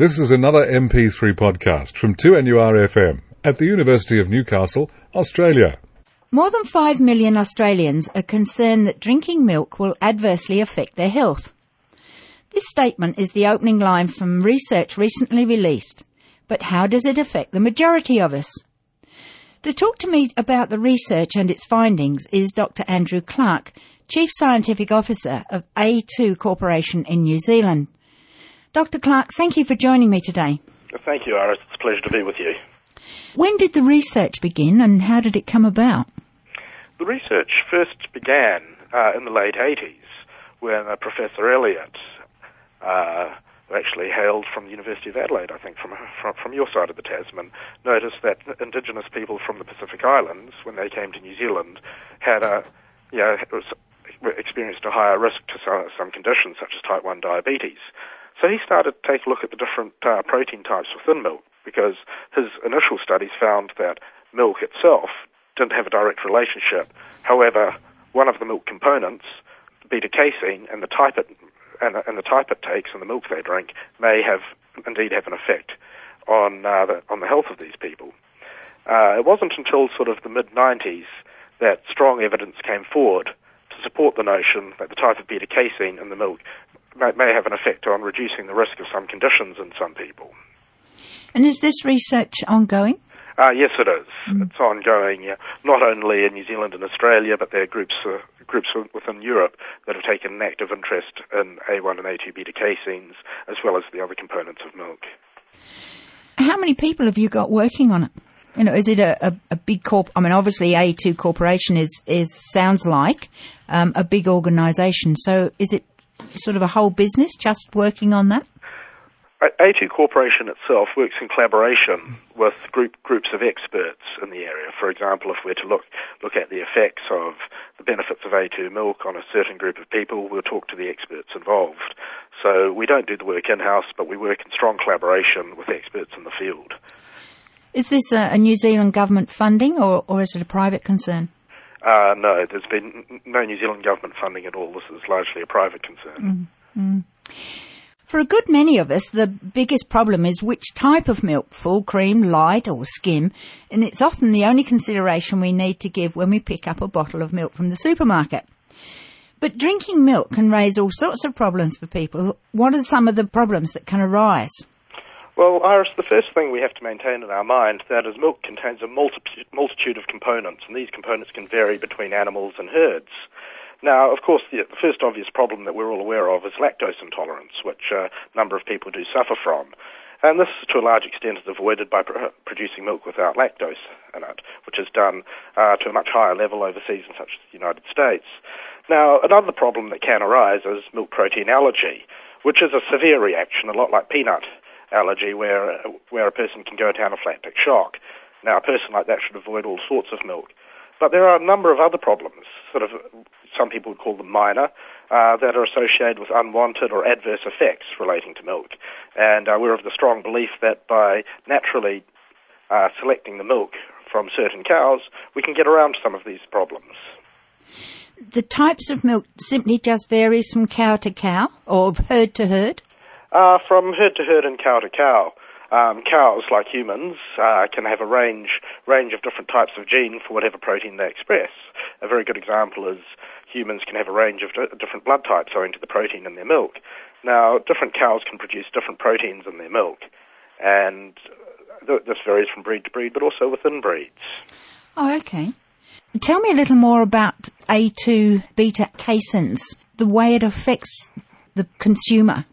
This is another MP3 podcast from 2NURFM at the University of Newcastle, Australia. More than 5 million Australians are concerned that drinking milk will adversely affect their health. This statement is the opening line from research recently released. But how does it affect the majority of us? To talk to me about the research and its findings is Dr. Andrew Clark, Chief Scientific Officer of A2 Corporation in New Zealand. Dr. Clark, thank you for joining me today. Thank you, Iris. It's a pleasure to be with you. When did the research begin and how did it come about? The research first began uh, in the late 80s when uh, Professor Elliott, uh, who actually hailed from the University of Adelaide, I think, from, from, from your side of the Tasman, noticed that indigenous people from the Pacific Islands, when they came to New Zealand, had a, you know, experienced a higher risk to some, some conditions such as type 1 diabetes. So he started to take a look at the different uh, protein types within milk because his initial studies found that milk itself didn't have a direct relationship. However, one of the milk components, beta casein, and the type it and, and the type it takes and the milk they drink may have indeed have an effect on uh, the, on the health of these people. Uh, it wasn't until sort of the mid 90s that strong evidence came forward to support the notion that the type of beta casein in the milk may, may have an effect on reducing the risk of some conditions in some people. And is this research ongoing? Uh, yes, it is. Mm. It's ongoing, yeah. not only in New Zealand and Australia, but there are groups uh, groups within Europe that have taken an active interest in A1 and A2 beta caseins, as well as the other components of milk. How many people have you got working on it? You know, is it a, a, a big corp? I mean, obviously, A2 Corporation is is sounds like um, a big organisation. So, is it sort of a whole business just working on that? A2 Corporation itself works in collaboration with group, groups of experts in the area. For example, if we're to look, look at the effects of the benefits of A2 milk on a certain group of people, we'll talk to the experts involved. So we don't do the work in-house, but we work in strong collaboration with experts in the field. Is this a, a New Zealand government funding or, or is it a private concern? Uh, no, there's been no New Zealand government funding at all. This is largely a private concern. Mm-hmm. For a good many of us, the biggest problem is which type of milk, full cream, light or skim, and it's often the only consideration we need to give when we pick up a bottle of milk from the supermarket. But drinking milk can raise all sorts of problems for people. What are some of the problems that can arise? Well, Iris, the first thing we have to maintain in our mind that is milk contains a multitude of components, and these components can vary between animals and herds. Now, of course, the, first obvious problem that we're all aware of is lactose intolerance, which a number of people do suffer from. And this, to a large extent, is avoided by pr- producing milk without lactose in it, which is done uh, to a much higher level overseas in such as the United States. Now, another problem that can arise is milk protein allergy, which is a severe reaction, a lot like peanut allergy where, where a person can go down a anaphylactic shock. Now, a person like that should avoid all sorts of milk. But there are a number of other problems, sort of, some people would call them minor, uh, that are associated with unwanted or adverse effects relating to milk. And uh, we're of the strong belief that by naturally uh, selecting the milk from certain cows, we can get around some of these problems. The types of milk simply just varies from cow to cow or herd to herd? Uh, from herd to herd and cow to cow. Um, cows, like humans, uh, can have a range range of different types of gene for whatever protein they express. A very good example is humans can have a range of d- different blood types owing to the protein in their milk. Now, different cows can produce different proteins in their milk, and th- this varies from breed to breed, but also within breeds. Oh, okay. Tell me a little more about A2 beta caseins, the way it affects the consumer.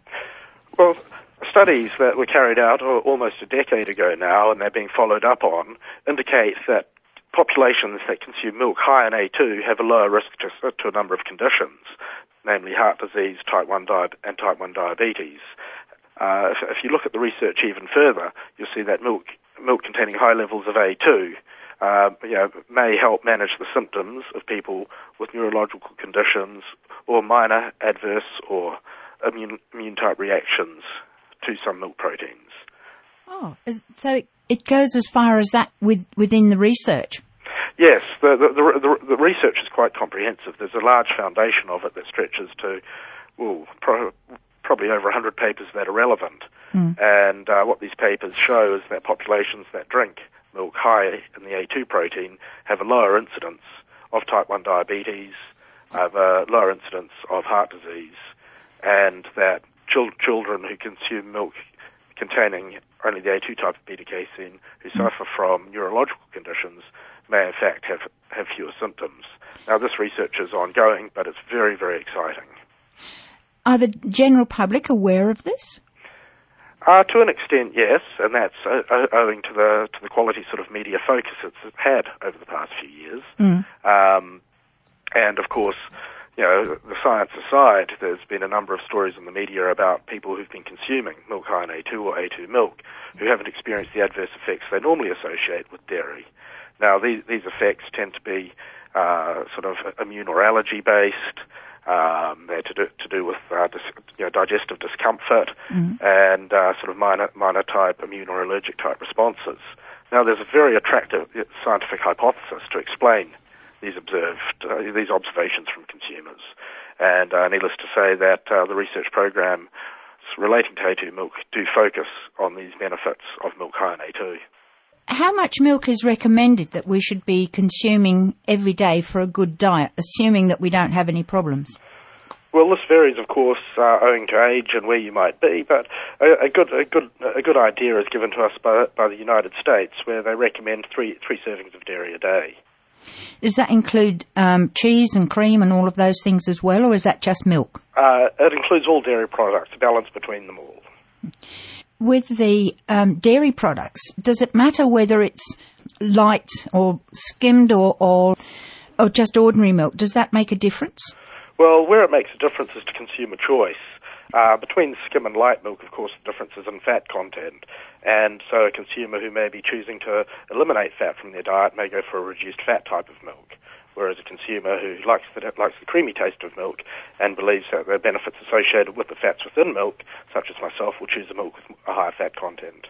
Well, studies that were carried out almost a decade ago now, and they're being followed up on, indicate that populations that consume milk high in A2 have a lower risk to, to a number of conditions, namely heart disease, type 1 di- and type 1 diabetes. Uh, if, if, you look at the research even further, you'll see that milk, milk containing high levels of A2 uh, you know, may help manage the symptoms of people with neurological conditions or minor adverse or immune, immune type reactions to some milk proteins. Oh, so it goes as far as that with, within the research? Yes, the, the, the, the, research is quite comprehensive. There's a large foundation of it that stretches to, well, pro, probably over 100 papers that are relevant. And uh, what these papers show is that populations that drink milk high in the A2 protein have a lower incidence of type 1 diabetes, have a lower incidence of heart disease, and that chil- children who consume milk containing only the A2 type of beta casein who suffer from neurological conditions may in fact have, have fewer symptoms. Now this research is ongoing, but it's very, very exciting. Are the general public aware of this? Uh, to an extent, yes, and that's uh, uh, owing to the to the quality sort of media focus it's had over the past few years. Um, and of course, you know, the science aside, there's been a number of stories in the media about people who've been consuming milk high in A2 or A2 milk who haven't experienced the adverse effects they normally associate with dairy. Now, these, these effects tend to be uh, sort of immune or allergy based. Um, they're to do, to do with uh, dis, you know, digestive discomfort and uh, sort of minor, minor type immune or allergic type responses. Now, there's a very attractive scientific hypothesis to explain these observed uh, these observations from consumers. And uh, needless to say that uh, the research program relating to A2 milk do focus on these benefits of milk high in A2. How much milk is recommended that we should be consuming every day for a good diet, assuming that we don't have any problems? Well, this varies, of course, uh, owing to age and where you might be. But a, a good, a good, a good idea is given to us by, by the United States, where they recommend three, three servings of dairy a day. Does that include um, cheese and cream and all of those things as well, or is that just milk? Uh, it includes all dairy products, a balance between them all. With the um, dairy products, does it matter whether it's light or skimmed or, or or just ordinary milk? Does that make a difference? Well, where it makes a difference is to consumer choice. Uh, between skim and light milk, of course, the difference is in fat content. And so a consumer who may be choosing to eliminate fat from their diet may go for a reduced fat type of milk. Whereas a consumer who likes the, likes the creamy taste of milk and believes that there are benefits associated with the fats within milk, such as myself, will choose a milk with a higher fat content.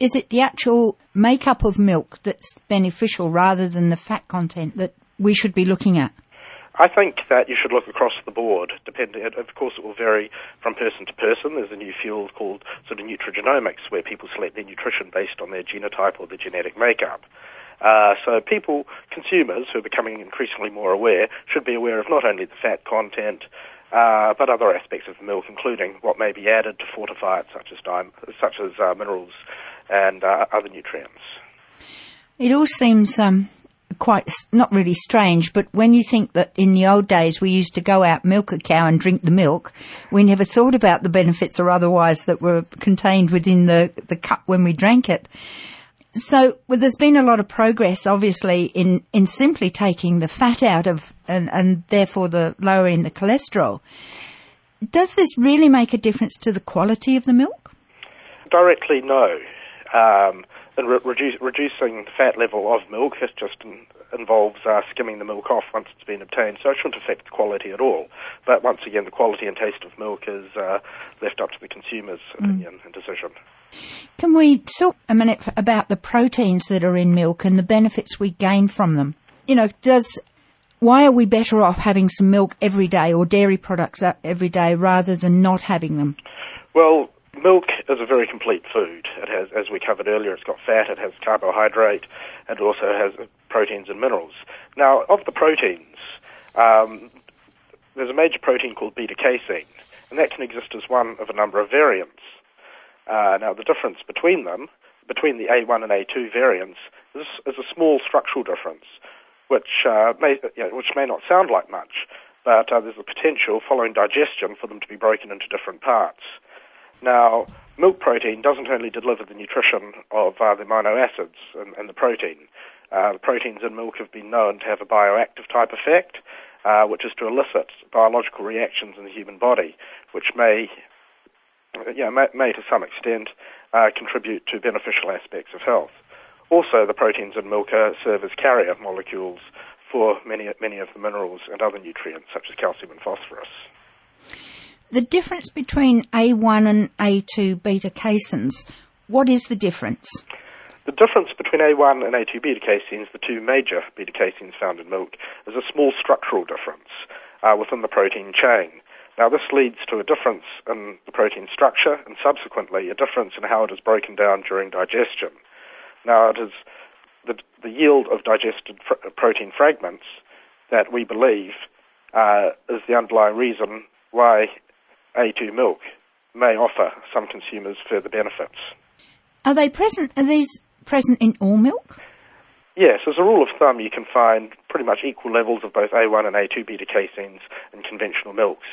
Is it the actual makeup of milk that's beneficial rather than the fat content that we should be looking at? I think that you should look across the board. Depending, of course, it will vary from person to person. There's a new field called sort of nutrigenomics, where people select their nutrition based on their genotype or their genetic makeup. Uh, so people, consumers who are becoming increasingly more aware, should be aware of not only the fat content, uh, but other aspects of the milk, including what may be added to fortify it, such as dime, such as uh, minerals and uh, other nutrients. It all seems um, quite not really strange, but when you think that in the old days we used to go out, milk a cow, and drink the milk, we never thought about the benefits or otherwise that were contained within the, the cup when we drank it. So well, there's been a lot of progress, obviously, in, in simply taking the fat out of and, and therefore the lowering the cholesterol. Does this really make a difference to the quality of the milk? Directly, no. Um, and re- reduce, reducing the fat level of milk has just in, involves uh, skimming the milk off once it's been obtained, so it shouldn't affect the quality at all. But once again, the quality and taste of milk is uh, left up to the consumer's opinion and decision. Can we talk a minute about the proteins that are in milk and the benefits we gain from them? You know, does why are we better off having some milk every day or dairy products uh, every day rather than not having them? Well, milk is a very complete food. It has, as we covered earlier, it's got fat, it has carbohydrate, and it also has proteins and minerals. Now, of the proteins, um, there's a major protein called beta casein, and that can exist as one of a number of variants. Uh, now, the difference between them, between the A1 and A2 variants, is, is a small structural difference, which uh, may you know, which may not sound like much, but uh, there's a potential following digestion for them to be broken into different parts. Now, milk protein doesn't only deliver the nutrition of uh, the amino acids and, and the protein. Uh, the proteins in milk have been known to have a bioactive type effect, uh, which is to elicit biological reactions in the human body, which may, yeah, may, may to some extent uh, contribute to beneficial aspects of health. Also, the proteins in milk serve as carrier molecules for many, many of the minerals and other nutrients, such as calcium and phosphorus. The difference between A1 and A2 beta caseins, what is the difference? The difference between A1 and A2 beta caseins, the two major beta caseins found in milk, is a small structural difference uh, within the protein chain. Now, this leads to a difference in the protein structure and subsequently a difference in how it is broken down during digestion. Now, it is the, the yield of digested fr- protein fragments that we believe uh, is the underlying reason why A2 milk may offer some consumers further benefits. Are they present? Are these present in all milk? Yes, as a rule of thumb, you can find pretty much equal levels of both A1 and A2 beta caseins in conventional milks.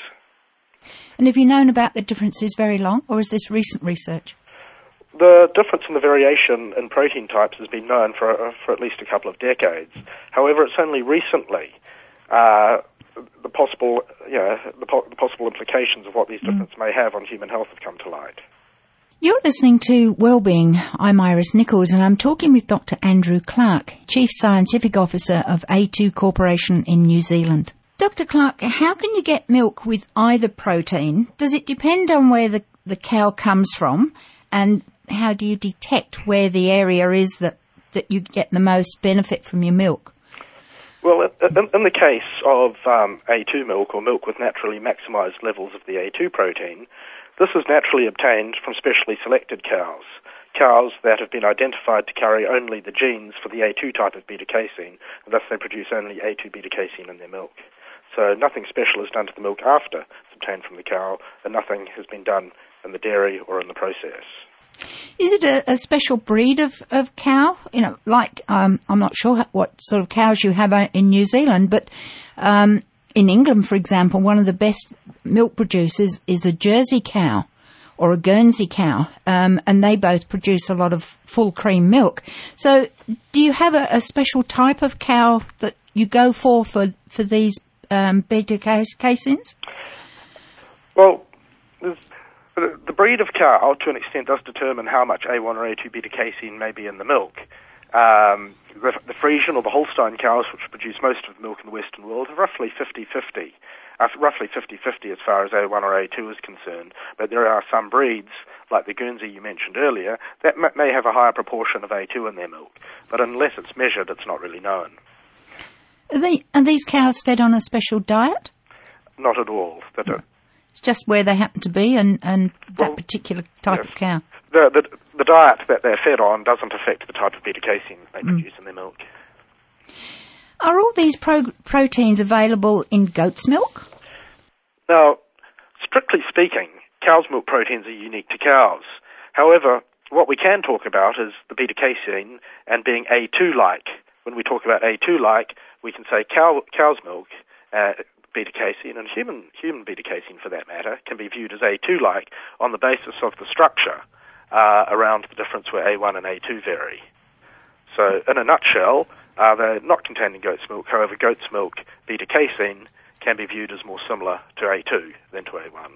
And have you known about the differences very long, or is this recent research? The difference in the variation in protein types has been known for, for at least a couple of decades. However, it's only recently uh, the possible, you know, the, po- the, possible implications of what these differences mm. may have on human health have come to light. You're listening to Wellbeing. I'm Iris Nichols and I'm talking with Dr. Andrew Clark, Chief Scientific Officer of A2 Corporation in New Zealand. Dr. Clark, how can you get milk with either protein? Does it depend on where the, the cow comes from? And how do you detect where the area is that, that you get the most benefit from your milk? Well, in, in the case of um, A2 milk or milk with naturally maximized levels of the A2 protein, this is naturally obtained from specially selected cows, cows that have been identified to carry only the genes for the A2 type of beta casein, and thus they produce only A2 beta casein in their milk. So nothing special is done to the milk after it's obtained from the cow, and nothing has been done in the dairy or in the process. Is it a, a special breed of, of cow? You know, like um, I'm not sure what sort of cows you have uh, in New Zealand, but um, in England, for example, one of the best milk producers is a Jersey cow or a Guernsey cow, um, and they both produce a lot of full cream milk. So, do you have a, a special type of cow that you go for for, for these um, beta? Well, the breed of cow, to an extent, does determine how much A1 or A2 beta casein may be in the milk. Um, the, the Friesian or the Holstein cows, which produce most of the milk in the Western world, are roughly 50-50, uh, roughly 50-50 as far as A1 or A2 is concerned. But there are some breeds, like the Guernsey you mentioned earlier, that m- may have a higher proportion of A2 in their milk. But unless it's measured, it's not really known. Are, they, are these cows fed on a special diet? Not at all. No. It's just where they happen to be and, and that well, particular type yes. of cow. The, the, the diet that they're fed on doesn't affect the type of beta casein they mm. produce in their milk. Are all these pro- proteins available in goat's milk? Now, strictly speaking, cow's milk proteins are unique to cows. However, what we can talk about is the beta casein and being A2-like. When we talk about A2-like, we can say cow, cow's milk, uh, beta casein, and human, human beta casein for that matter, can be viewed as A2-like on the basis of the structure uh, around the difference where A1 and A2 vary. So, in a nutshell, uh, they're not contained in goat's milk. However, goat's milk beta casein can be viewed as more similar to A2 than to A1.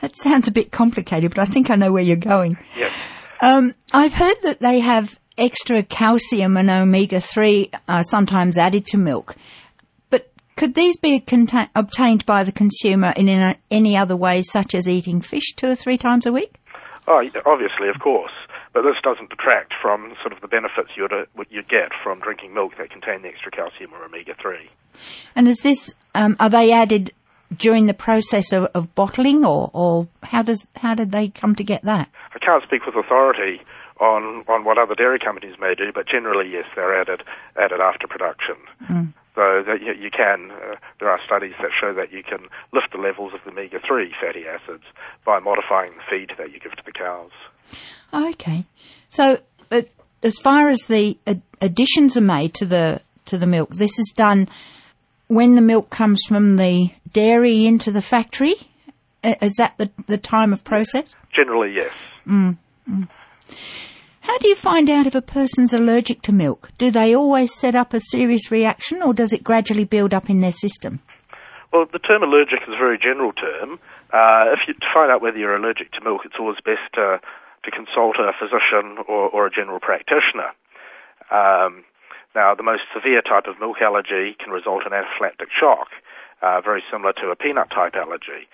That sounds a bit complicated, but I think I know where you're going. Yes. Um, I've heard that they have extra calcium and omega 3 uh, sometimes added to milk. Could these be conta- obtained by the consumer in any other ways, such as eating fish two or three times a week? Oh, obviously, of course. But this doesn't detract from sort of the benefits you'd, uh, you get from drinking milk that contain the extra calcium or omega-3. And is this, um, are they added during the process of, of bottling or, or how does, how did they come to get that? I can't speak with authority on, on what other dairy companies may do, but generally, yes, they're added, added after production. Mm. So that you, you can, uh, there are studies that show that you can lift the levels of the omega-3 fatty acids by modifying the feed that you give to the cows. Okay. So, as far as the additions are made to the, to the milk, this is done when the milk comes from the dairy into the factory? Is that the, the time of process? Generally, yes. Mm, mm. How do you find out if a person's allergic to milk? Do they always set up a serious reaction or does it gradually build up in their system? Well, the term allergic is a very general term. Uh, if you to find out whether you're allergic to milk, it's always best to, to consult a physician or, or a general practitioner. Um, now, the most severe type of milk allergy can result in anaphylactic shock, uh, very similar to a peanut type allergy.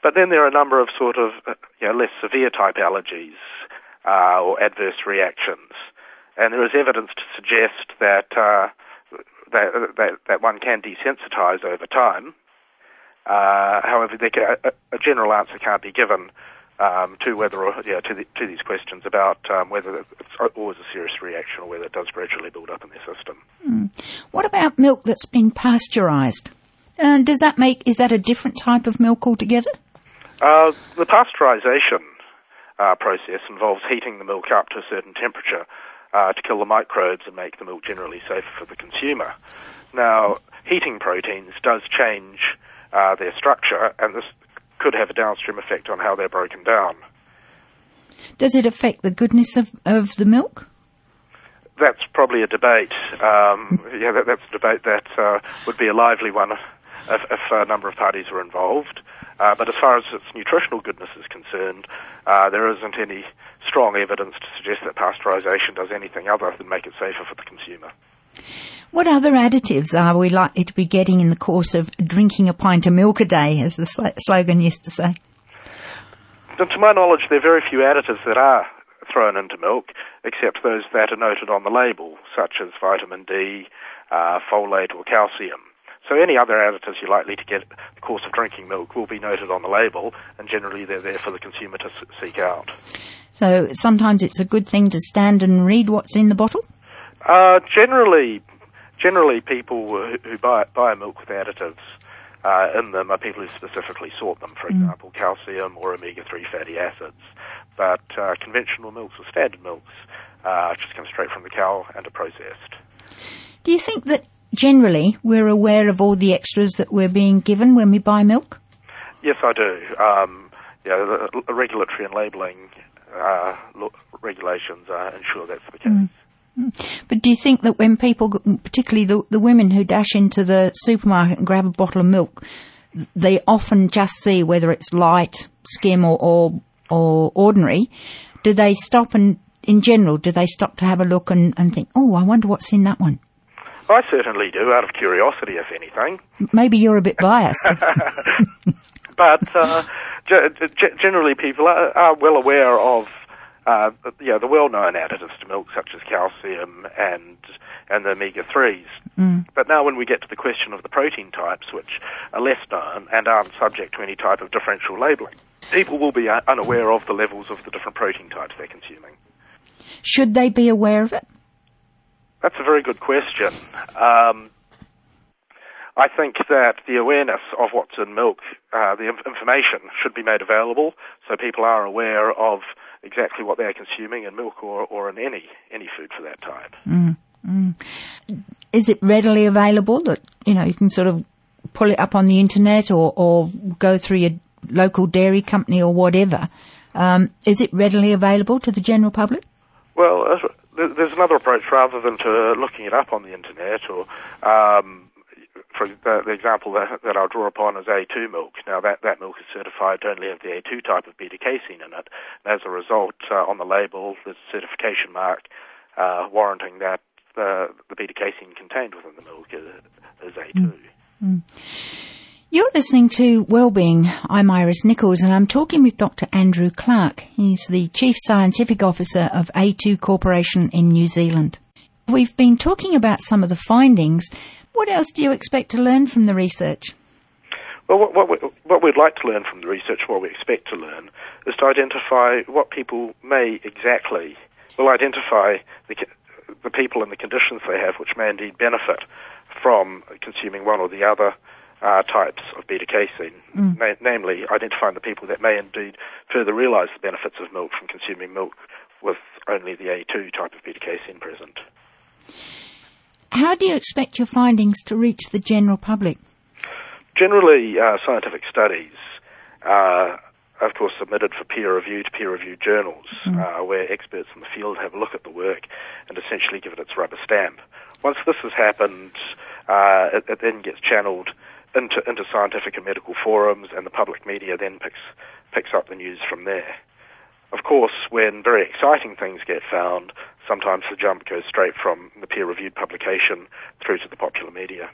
But then there are a number of sort of uh, you know, less severe type allergies uh, or adverse reactions. And there is evidence to suggest that, uh, that, that, that one can desensitize over time. Uh, however, a, a, general answer can't be given um, to whether or, yeah, to, the, to these questions about um, whether it's always a serious reaction or whether it does gradually build up in their system. Mm. What about milk that's been pasteurised? Does that make is that a different type of milk altogether? Uh, the pasteurisation uh, process involves heating the milk up to a certain temperature uh, to kill the microbes and make the milk generally safer for the consumer. Now, heating proteins does change uh, their structure, and this could have a downstream effect on how they're broken down. Does it affect the goodness of, of the milk? That's probably a debate. Um, yeah, that, that's a debate that uh, would be a lively one if, if, a number of parties were involved. Uh, but as far as its nutritional goodness is concerned, uh, there isn't any strong evidence to suggest that pasteurization does anything other than make it safer for the consumer. What other additives are we likely to be getting in the course of drinking a pint of milk a day, as the sl- slogan used to say? to my knowledge, there are very few additives that are thrown into milk, except those that are noted on the label, such as vitamin D, uh, folate, or calcium. So any other additives you're likely to get in the course of drinking milk will be noted on the label, and generally they're there for the consumer to s- seek out. So sometimes it's a good thing to stand and read what's in the bottle? Uh, generally, generally people who, who buy, buy milk with additives uh, in them are people who specifically sought them, for mm. example, calcium or omega-3 fatty acids. But uh, conventional milks or standard milks uh, just come straight from the cow and are processed. Do you think that generally we're aware of all the extras that we're being given when we buy milk? Yes, I do. Um, yeah, the, the regulatory and labelling uh, regulations uh, ensure that's the case. Mm. mm. But do you think that when people, particularly the, the women who dash into the supermarket and grab a bottle of milk, they often just see whether it's light, skim, or, or, or ordinary. Do they stop and, in general, do they stop to have a look and, and think, oh, I wonder what's in that one? I certainly do, out of curiosity, if anything. Maybe you're a bit biased. but uh, g- generally, people are, are, well aware of uh, you know, the well-known additives to milk, such as calcium and and the omega threes. Mm. But now, when we get to the question of the protein types, which are less known and aren't subject to any type of differential labelling, people will be unaware of the levels of the different protein types they're consuming. Should they be aware of it? That's a very good question. Um, I think that the awareness of what's in milk, uh, the information should be made available so people are aware of exactly what they're consuming in milk or, or in any, any food for that type. Mm, mm. Is it readily available that, you know, you can sort of pull it up on the internet or, or go through your local dairy company or whatever? Um, is it readily available to the general public? Well, there's another approach rather than to looking it up on the internet or um, for the, the example that, that, I'll draw upon is A2 milk. Now that, that milk is certified to only have the A2 type of beta casein in it. And as a result, uh, on the label, there's a certification mark uh, warranting that the, the beta casein contained within the milk is, is A2. Mm. Mm. You're listening to Wellbeing. I'm Iris Nichols and I'm talking with Dr. Andrew Clark. He's the Chief Scientific Officer of A2 Corporation in New Zealand. We've been talking about some of the findings. What else do you expect to learn from the research? Well, what, what, what we'd like to learn from the research, what we expect to learn, is to identify what people may exactly, will identify the, the people and the conditions they have which may indeed benefit from consuming one or the other uh, types of beta casein, mm. na- namely identifying the people that may indeed further realize the benefits of milk from consuming milk with only the A2 type of beta casein present. How do you expect your findings to reach the general public? Generally, uh, scientific studies are, of course, submitted for peer review to peer reviewed journals, mm. uh, where experts in the field have a look at the work and essentially give it its rubber stamp. Once this has happened, uh, it, it, then gets channeled into, into scientific and medical forums, and the public media then picks, picks up the news from there. Of course, when very exciting things get found, sometimes the jump goes straight from the peer-reviewed publication through to the popular media.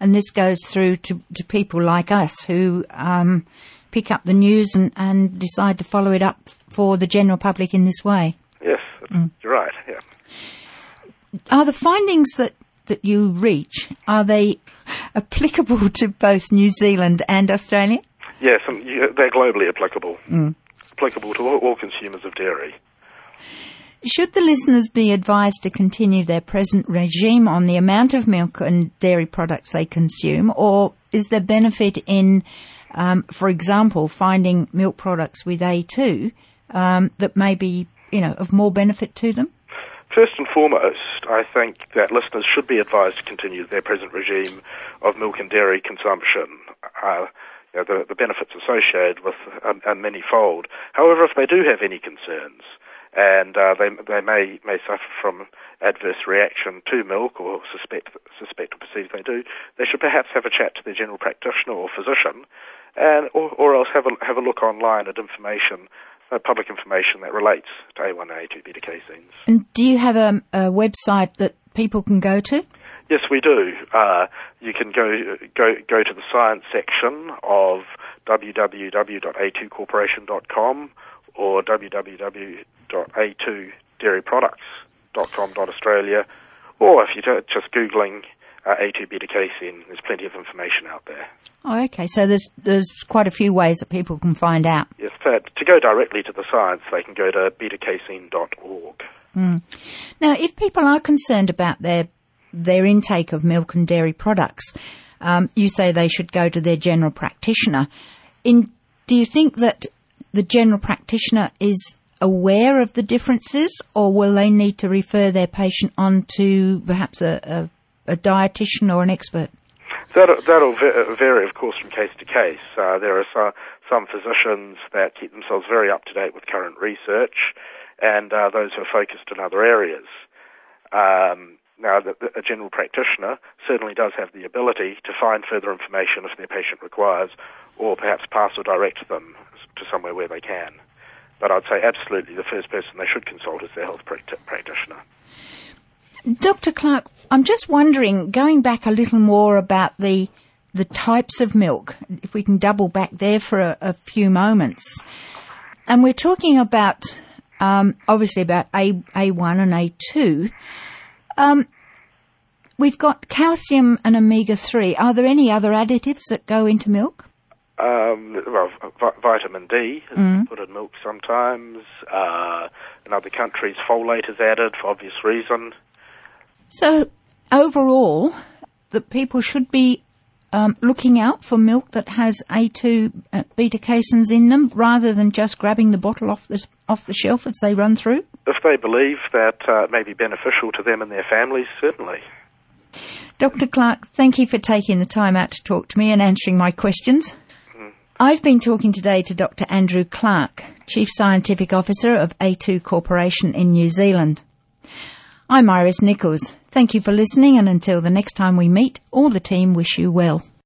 And this goes through to, to people like us who um, pick up the news and, and decide to follow it up for the general public in this way. Yes, mm. you're right. Yeah. Are the findings that that you reach are they applicable to both New Zealand and Australia? Yes, they're globally applicable. Mm. Applicable to all, all consumers of dairy. Should the listeners be advised to continue their present regime on the amount of milk and dairy products they consume, or is there benefit in, um, for example, finding milk products with A2 um, that may be, you know, of more benefit to them? First and foremost, I think that listeners should be advised to continue their present regime of milk and dairy consumption. Uh, you know, the, the, benefits associated with are, are manyfold. However, if they do have any concerns, and uh, they they may may suffer from adverse reaction to milk or suspect suspect or perceive they do, they should perhaps have a chat to their general practitioner or physician, and or, or else have a have a look online at information. Public information that relates to A1A, 2 beta caseins. And do you have a, a website that people can go to? Yes, we do. Uh, you can go go go to the science section of www.a2corporation.com or www.a2dairyproducts.com.australia, or if you're just googling uh, A2 beta casein, there's plenty of information out there. Oh, okay. So there's there's quite a few ways that people can find out. Yes, to go directly to the science, they can go to betacasein.org. Mm. Now, if people are concerned about their their intake of milk and dairy products, um, you say they should go to their general practitioner. In, do you think that the general practitioner is aware of the differences, or will they need to refer their patient on to perhaps a, a, a dietitian or an expert? That'll, that'll vary, of course, from case to case. Uh, there are some physicians that keep themselves very up to date with current research, and uh, those who are focused in other areas. Um, now, the, the, a general practitioner certainly does have the ability to find further information if their patient requires, or perhaps pass or direct them to somewhere where they can. But I'd say absolutely the first person they should consult is their health practitioner. Dr. Clark, I'm just wondering, going back a little more about the the types of milk, if we can double back there for a, a few moments, and we're talking about um, obviously about A A1 and A2. Um, we've got calcium and omega three. Are there any other additives that go into milk? Um, well, vitamin D is mm. put in milk sometimes. Uh, in other countries, folate is added for obvious reason. So, overall, that people should be um, looking out for milk that has A2 uh, beta caseins in them, rather than just grabbing the bottle off the off the shelf as they run through. If they believe that uh, may be beneficial to them and their families, certainly. Dr. Clark, thank you for taking the time out to talk to me and answering my questions. I've been talking today to Dr. Andrew Clark, Chief Scientific Officer of A2 Corporation in New Zealand. I'm Iris Nichols. Thank you for listening and until the next time we meet, all the team wish you well.